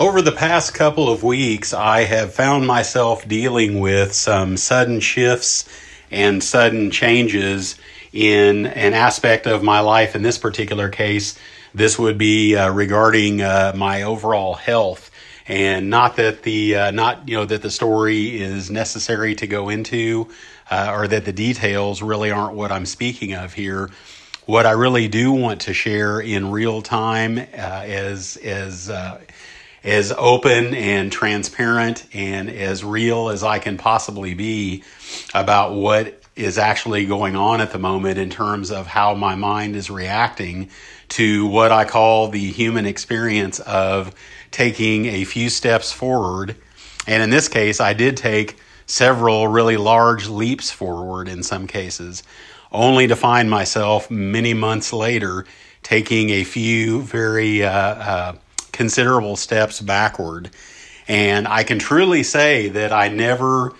Over the past couple of weeks, I have found myself dealing with some sudden shifts and sudden changes in an aspect of my life. In this particular case, this would be uh, regarding uh, my overall health. And not that the uh, not you know that the story is necessary to go into, uh, or that the details really aren't what I'm speaking of here. What I really do want to share in real time, uh, as as uh, as open and transparent and as real as I can possibly be about what is actually going on at the moment in terms of how my mind is reacting to what I call the human experience of taking a few steps forward. And in this case, I did take several really large leaps forward in some cases, only to find myself many months later taking a few very uh, uh, considerable steps backward. And I can truly say that I never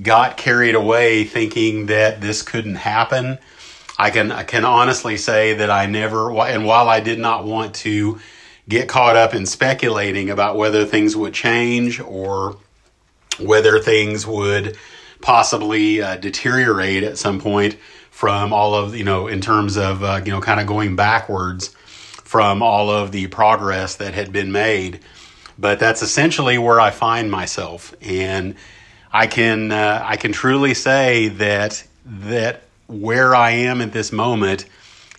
got carried away thinking that this couldn't happen. I can I can honestly say that I never and while I did not want to get caught up in speculating about whether things would change or whether things would possibly uh, deteriorate at some point from all of you know in terms of uh, you know kind of going backwards from all of the progress that had been made. But that's essentially where I find myself, and I can uh, I can truly say that that where I am at this moment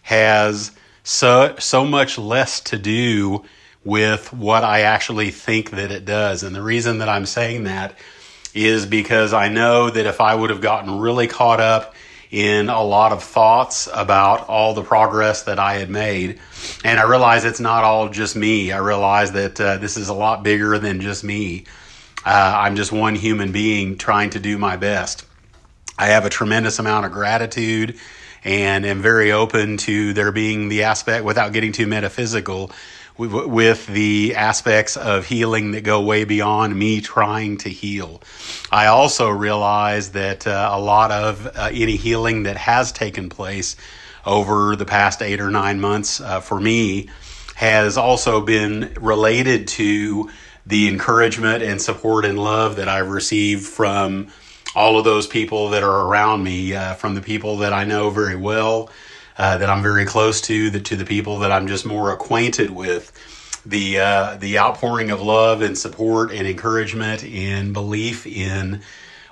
has so so much less to do with what I actually think that it does. And the reason that I'm saying that is because I know that if I would have gotten really caught up in a lot of thoughts about all the progress that I had made. And I realize it's not all just me. I realize that uh, this is a lot bigger than just me. Uh, I'm just one human being trying to do my best. I have a tremendous amount of gratitude and am very open to there being the aspect, without getting too metaphysical, with the aspects of healing that go way beyond me trying to heal. I also realize that uh, a lot of uh, any healing that has taken place over the past eight or nine months uh, for me has also been related to the encouragement and support and love that I've received from all of those people that are around me, uh, from the people that I know very well uh, that I'm very close to, the, to the people that I'm just more acquainted with. The uh, the outpouring of love and support and encouragement and belief in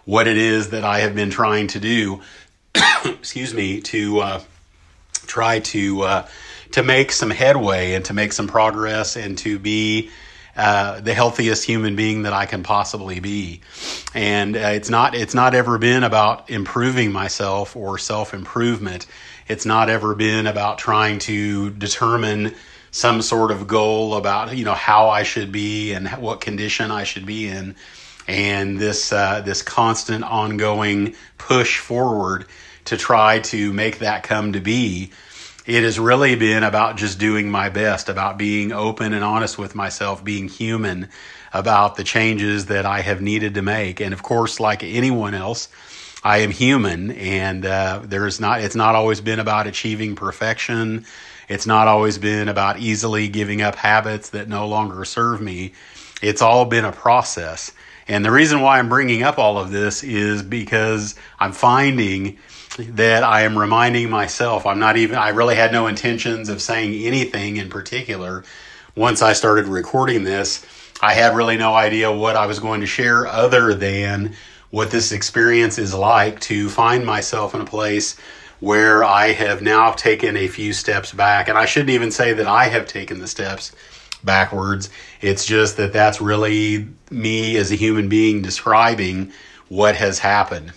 what it is that I have been trying to do. excuse me to uh, try to uh, to make some headway and to make some progress and to be uh, the healthiest human being that I can possibly be. And uh, it's not it's not ever been about improving myself or self improvement. It's not ever been about trying to determine some sort of goal about you know how I should be and what condition I should be in, and this uh, this constant ongoing push forward to try to make that come to be. It has really been about just doing my best, about being open and honest with myself, being human, about the changes that I have needed to make. And of course, like anyone else, I am human, and uh, there's not. It's not always been about achieving perfection. It's not always been about easily giving up habits that no longer serve me. It's all been a process. And the reason why I'm bringing up all of this is because I'm finding that I am reminding myself. I'm not even. I really had no intentions of saying anything in particular. Once I started recording this, I had really no idea what I was going to share other than what this experience is like to find myself in a place where I have now taken a few steps back. And I shouldn't even say that I have taken the steps backwards. It's just that that's really me as a human being describing what has happened.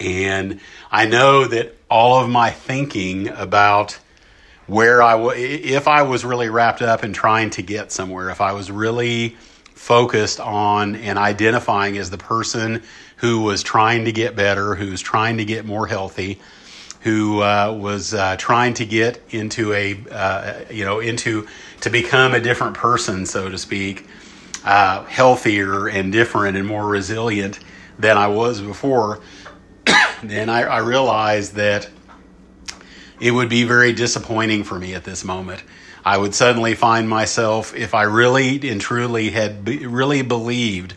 And I know that all of my thinking about where I was, if I was really wrapped up in trying to get somewhere, if I was really focused on and identifying as the person who was trying to get better, who was trying to get more healthy, who uh, was uh, trying to get into a uh, you know into to become a different person, so to speak, uh, healthier and different and more resilient than I was before. then I, I realized that it would be very disappointing for me at this moment. I would suddenly find myself, if I really and truly had be, really believed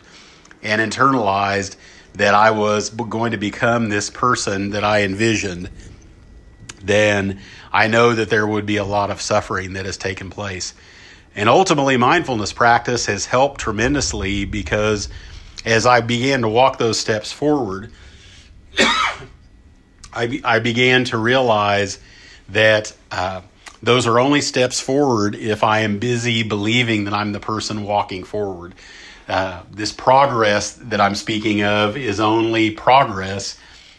and internalized that I was going to become this person that I envisioned, then I know that there would be a lot of suffering that has taken place. And ultimately, mindfulness practice has helped tremendously because as I began to walk those steps forward, I, I began to realize that uh, those are only steps forward if I am busy believing that I'm the person walking forward. Uh, this progress that I'm speaking of is only progress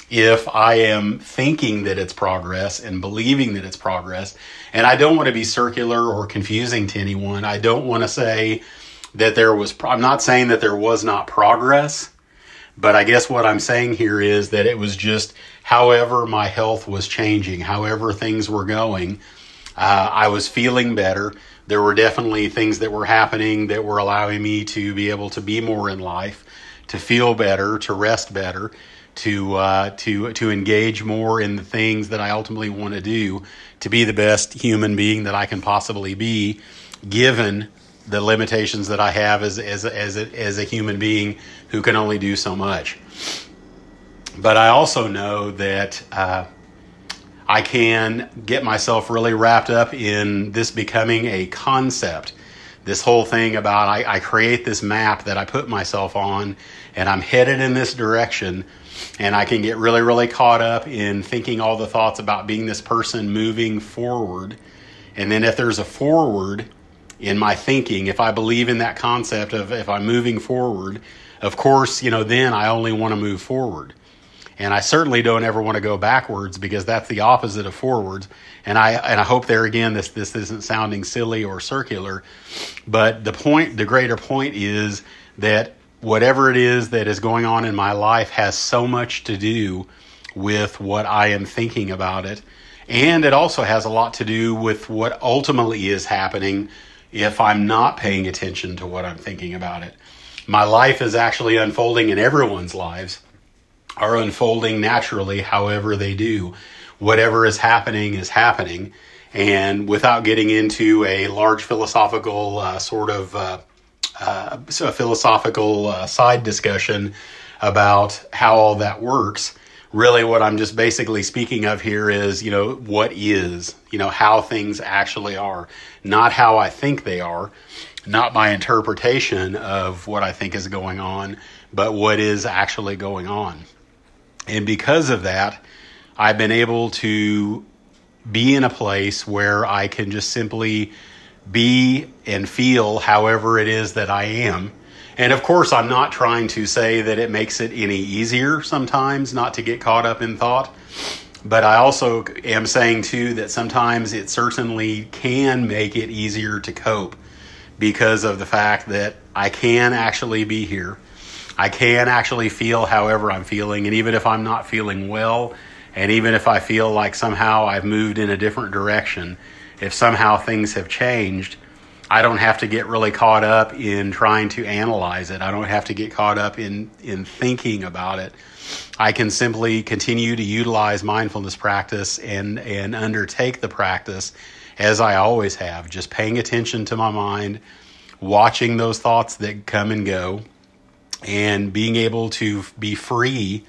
if I am thinking that it's progress and believing that it's progress. And I don't want to be circular or confusing to anyone. I don't want to say that there was, I'm not saying that there was not progress, but I guess what I'm saying here is that it was just however my health was changing, however things were going, uh, I was feeling better. There were definitely things that were happening that were allowing me to be able to be more in life, to feel better, to rest better, to uh, to to engage more in the things that I ultimately want to do, to be the best human being that I can possibly be, given the limitations that I have as as as a, as a human being who can only do so much. But I also know that uh, I can get myself really wrapped up in this becoming a concept. This whole thing about I, I create this map that I put myself on, and I'm headed in this direction, and I can get really, really caught up in thinking all the thoughts about being this person moving forward. And then if there's a forward, in my thinking, if I believe in that concept of if I'm moving forward, of course, you know, then I only want to move forward. And I certainly don't ever want to go backwards because that's the opposite of forwards. And I and I hope there again this this isn't sounding silly or circular, but the point the greater point is that whatever it is that is going on in my life has so much to do with what I am thinking about it. And it also has a lot to do with what ultimately is happening if I'm not paying attention to what I'm thinking about it. My life is actually unfolding in everyone's lives are unfolding naturally however they do. Whatever is happening is happening. And without getting into a large philosophical uh, sort of uh, uh, so philosophical uh, side discussion about how all that works, really what I'm just basically speaking of here is, you know, what is, you know, how things actually are, not how I think they are, not my interpretation of what I think is going on, but what is actually going on. And because of that, I've been able to be in a place where I can just simply be and feel however it is that I am. And of course, I'm not trying to say that it makes it any easier sometimes not to get caught up in thought. But I also am saying too that sometimes it certainly can make it easier to cope because of the fact that I can actually be here. I can actually feel however I'm feeling. And even if I'm not feeling well, and even if I feel like somehow I've moved in a different direction, if somehow things have changed, I don't have to get really caught up in trying to analyze it. I don't have to get caught up in, in thinking about it. I can simply continue to utilize mindfulness practice and, and undertake the practice as I always have, just paying attention to my mind, watching those thoughts that come and go, and being able to be free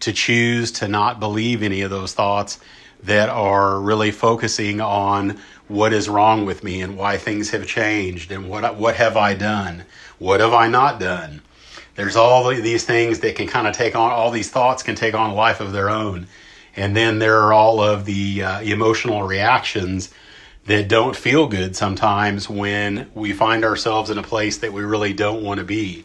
to choose to not believe any of those thoughts that are really focusing on what is wrong with me and why things have changed and what what have I done? What have I not done? There's all these things that can kind of take on all these thoughts can take on a life of their own. And then there are all of the uh, emotional reactions that don't feel good sometimes when we find ourselves in a place that we really don't want to be.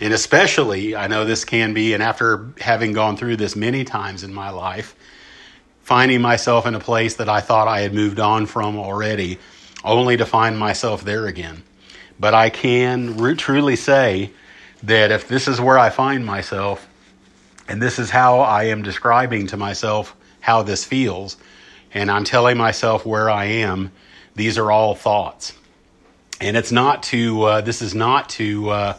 And especially, I know this can be, and after having gone through this many times in my life, finding myself in a place that I thought I had moved on from already, only to find myself there again. But I can re- truly say that if this is where I find myself, and this is how I am describing to myself how this feels, and I'm telling myself where I am, these are all thoughts. And it's not to, uh, this is not to, uh,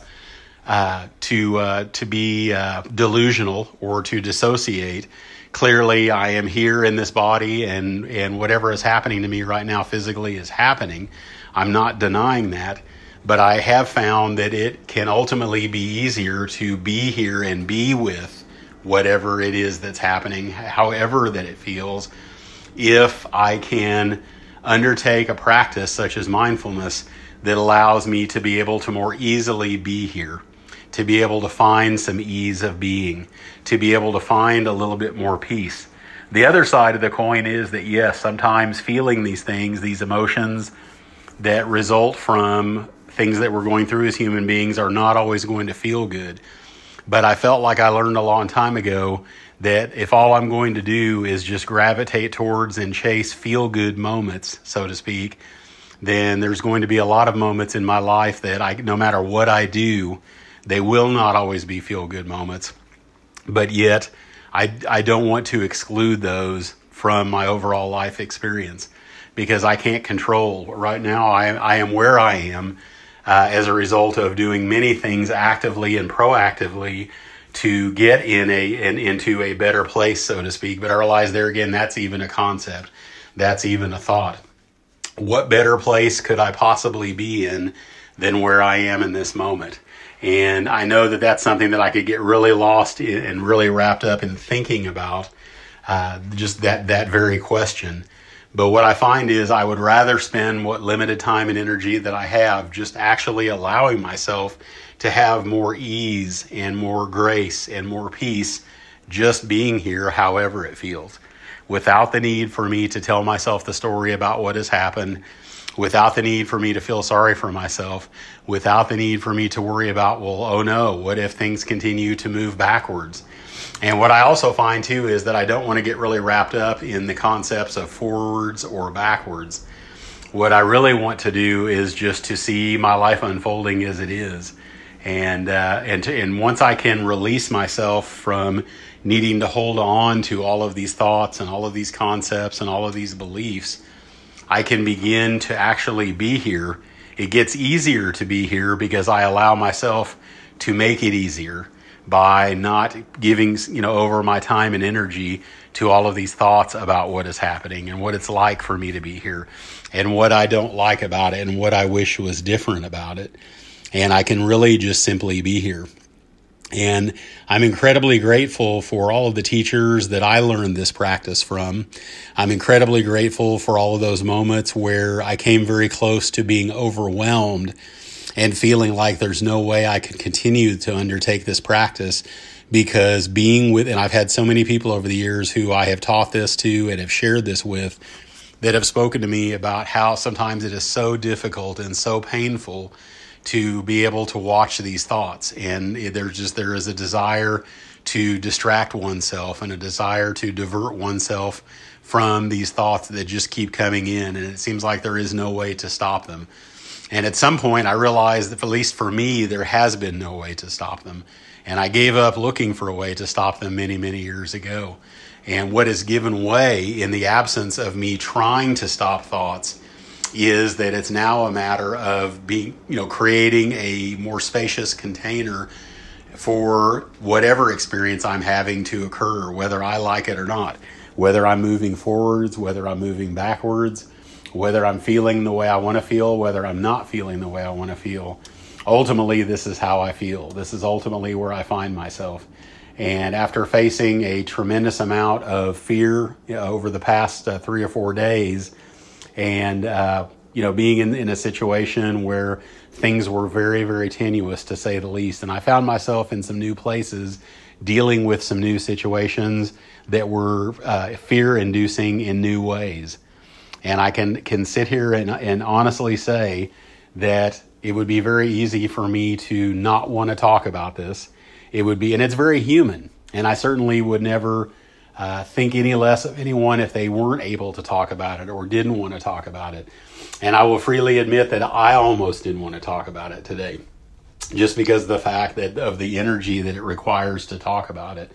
uh, to, uh, to be uh, delusional or to dissociate. clearly I am here in this body and, and whatever is happening to me right now physically is happening. I'm not denying that, but I have found that it can ultimately be easier to be here and be with whatever it is that's happening, however that it feels, if I can undertake a practice such as mindfulness that allows me to be able to more easily be here to be able to find some ease of being, to be able to find a little bit more peace. The other side of the coin is that, yes, sometimes feeling these things, these emotions that result from things that we're going through as human beings are not always going to feel good. But I felt like I learned a long time ago that if all I'm going to do is just gravitate towards and chase feel good moments, so to speak, then there's going to be a lot of moments in my life that I, no matter what I do, they will not always be feel good moments, but yet I, I don't want to exclude those from my overall life experience because I can't control. Right now, I, I am where I am uh, as a result of doing many things actively and proactively to get in a and into a better place, so to speak. But I realize there again, that's even a concept. That's even a thought. What better place could I possibly be in than where I am in this moment? And I know that that's something that I could get really lost in and really wrapped up in thinking about, uh, just that, that very question. But what I find is I would rather spend what limited time and energy that I have just actually allowing myself to have more ease and more grace and more peace just being here, however it feels, without the need for me to tell myself the story about what has happened without the need for me to feel sorry for myself, without the need for me to worry about, well, oh no, what if things continue to move backwards? And what I also find too is that I don't want to get really wrapped up in the concepts of forwards or backwards. What I really want to do is just to see my life unfolding as it is. And, uh, and, to, and once I can release myself from needing to hold on to all of these thoughts and all of these concepts and all of these beliefs, I can begin to actually be here. It gets easier to be here because I allow myself to make it easier by not giving you know over my time and energy to all of these thoughts about what is happening and what it's like for me to be here and what I don't like about it and what I wish was different about it and I can really just simply be here and I'm incredibly grateful for all of the teachers that I learned this practice from. I'm incredibly grateful for all of those moments where I came very close to being overwhelmed and feeling like there's no way I could continue to undertake this practice because being with, and I've had so many people over the years who I have taught this to and have shared this with that have spoken to me about how sometimes it is so difficult and so painful to be able to watch these thoughts. And there's just, there is a desire to distract oneself and a desire to divert oneself from these thoughts that just keep coming in. And it seems like there is no way to stop them. And at some point, I realized that, at least for me, there has been no way to stop them. And I gave up looking for a way to stop them many, many years ago. And what has given way in the absence of me trying to stop thoughts is that it's now a matter of being, you know, creating a more spacious container for whatever experience I'm having to occur, whether I like it or not, whether I'm moving forwards, whether I'm moving backwards, whether I'm feeling the way I want to feel, whether I'm not feeling the way I want to feel. Ultimately, this is how I feel. This is ultimately where I find myself. And after facing a tremendous amount of fear you know, over the past uh, three or four days, and uh, you know being in, in a situation where things were very very tenuous to say the least and i found myself in some new places dealing with some new situations that were uh, fear inducing in new ways and i can can sit here and, and honestly say that it would be very easy for me to not want to talk about this it would be and it's very human and i certainly would never uh, think any less of anyone if they weren't able to talk about it or didn't want to talk about it. And I will freely admit that I almost didn't want to talk about it today, just because of the fact that of the energy that it requires to talk about it.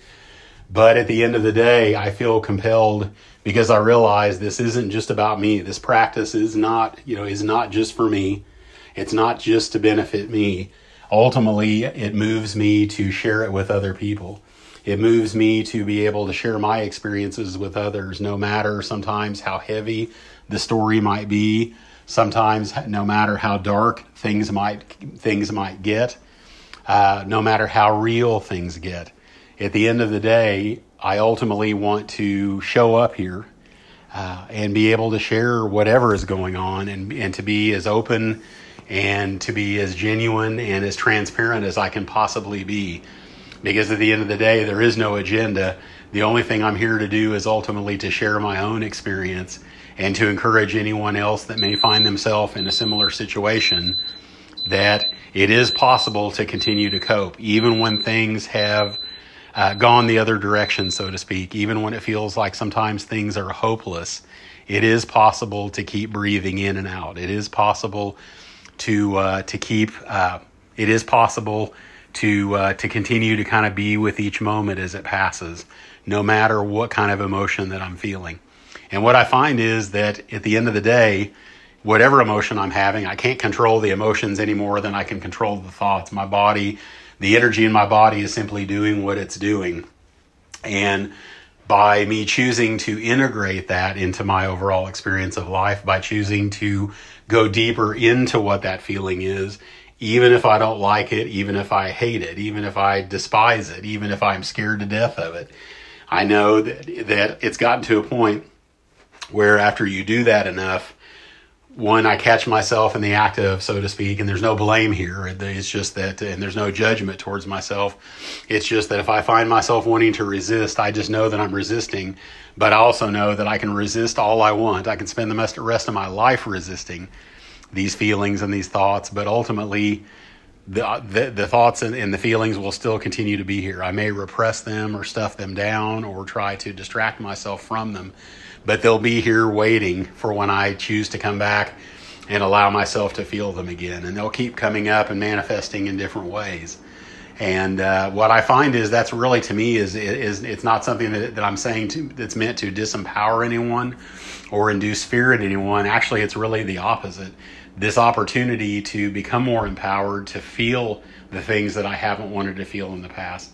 But at the end of the day, I feel compelled because I realize this isn't just about me. This practice is not, you know, is not just for me. It's not just to benefit me. Ultimately, it moves me to share it with other people It moves me to be able to share my experiences with others, no matter sometimes how heavy the story might be, sometimes no matter how dark things might things might get, uh, no matter how real things get. At the end of the day, I ultimately want to show up here uh, and be able to share whatever is going on and, and to be as open and to be as genuine and as transparent as I can possibly be. Because at the end of the day, there is no agenda. The only thing I'm here to do is ultimately to share my own experience and to encourage anyone else that may find themselves in a similar situation that it is possible to continue to cope, even when things have uh, gone the other direction, so to speak, even when it feels like sometimes things are hopeless. It is possible to keep breathing in and out. It is possible to uh, to keep. Uh, it is possible to uh, to continue to kind of be with each moment as it passes, no matter what kind of emotion that I'm feeling. And what I find is that at the end of the day, whatever emotion I'm having, I can't control the emotions any more than I can control the thoughts. My body, the energy in my body is simply doing what it's doing. And by me choosing to integrate that into my overall experience of life, by choosing to go deeper into what that feeling is, even if I don't like it, even if I hate it, even if I despise it, even if I'm scared to death of it, I know that, that it's gotten to a point where after you do that enough, when I catch myself in the act of, so to speak, and there's no blame here. It's just that, and there's no judgment towards myself. It's just that if I find myself wanting to resist, I just know that I'm resisting, but I also know that I can resist all I want. I can spend the rest of my life resisting these feelings and these thoughts, but ultimately, the, the, the thoughts and, and the feelings will still continue to be here. I may repress them or stuff them down or try to distract myself from them but they'll be here waiting for when I choose to come back and allow myself to feel them again. And they'll keep coming up and manifesting in different ways. And uh, what I find is that's really to me is is it's not something that, that I'm saying to, that's meant to disempower anyone or induce fear in anyone. Actually, it's really the opposite. This opportunity to become more empowered, to feel the things that I haven't wanted to feel in the past,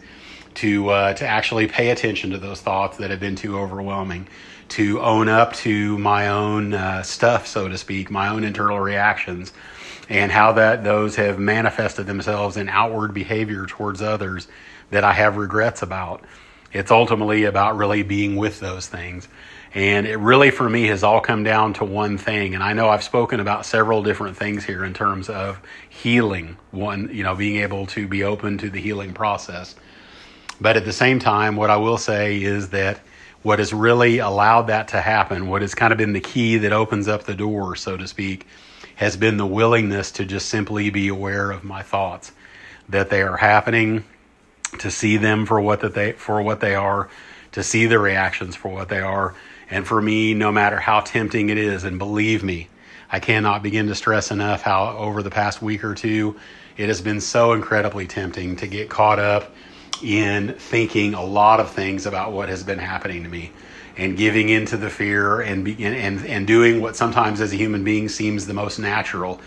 to uh, to actually pay attention to those thoughts that have been too overwhelming, to own up to my own uh, stuff, so to speak, my own internal reactions, and how that those have manifested themselves in outward behavior towards others that I have regrets about. It's ultimately about really being with those things. And it really, for me, has all come down to one thing. And I know I've spoken about several different things here in terms of healing. One, you know, being able to be open to the healing process. But at the same time, what I will say is that what has really allowed that to happen, what has kind of been the key that opens up the door, so to speak, has been the willingness to just simply be aware of my thoughts, that they are happening, to see them for what that they for what they are, to see the reactions for what they are, and for me, no matter how tempting it is, and believe me, I cannot begin to stress enough how over the past week or two, it has been so incredibly tempting to get caught up in thinking a lot of things about what has been happening to me and giving into the fear and, and, and doing what sometimes as a human being seems the most natural,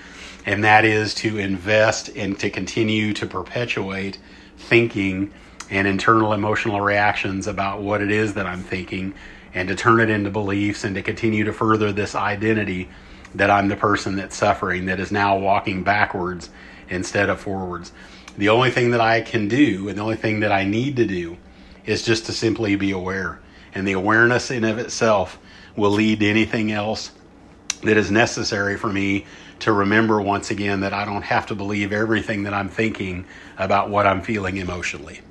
and that is to invest and to continue to perpetuate thinking and internal emotional reactions about what it is that I'm thinking and to turn it into beliefs and to continue to further this identity that I'm the person that's suffering that is now walking backwards instead of forwards. The only thing that I can do and the only thing that I need to do is just to simply be aware. And the awareness in of itself will lead to anything else that is necessary for me to remember once again that I don't have to believe everything that I'm thinking about what I'm feeling emotionally.